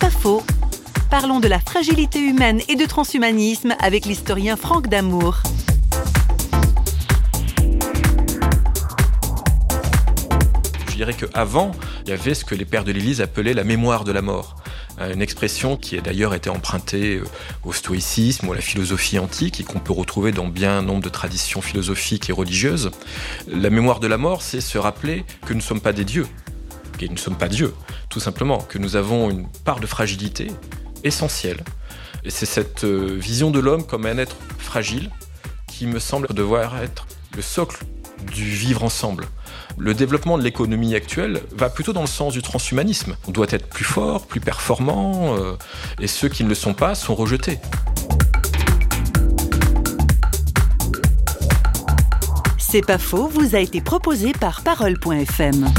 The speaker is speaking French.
Pas faux. Parlons de la fragilité humaine et de transhumanisme avec l'historien Franck Damour. Je dirais qu'avant, il y avait ce que les pères de l'Église appelaient la mémoire de la mort. Euh, une expression qui a d'ailleurs été empruntée euh, au stoïcisme ou à la philosophie antique et qu'on peut retrouver dans bien nombre de traditions philosophiques et religieuses. La mémoire de la mort, c'est se rappeler que nous ne sommes pas des dieux, que nous ne sommes pas Dieu, tout simplement, que nous avons une part de fragilité essentielle. Et c'est cette euh, vision de l'homme comme un être fragile qui me semble devoir être le socle du vivre ensemble. Le développement de l'économie actuelle va plutôt dans le sens du transhumanisme. On doit être plus fort, plus performant, euh, et ceux qui ne le sont pas sont rejetés. C'est pas faux, vous a été proposé par Parole.fm.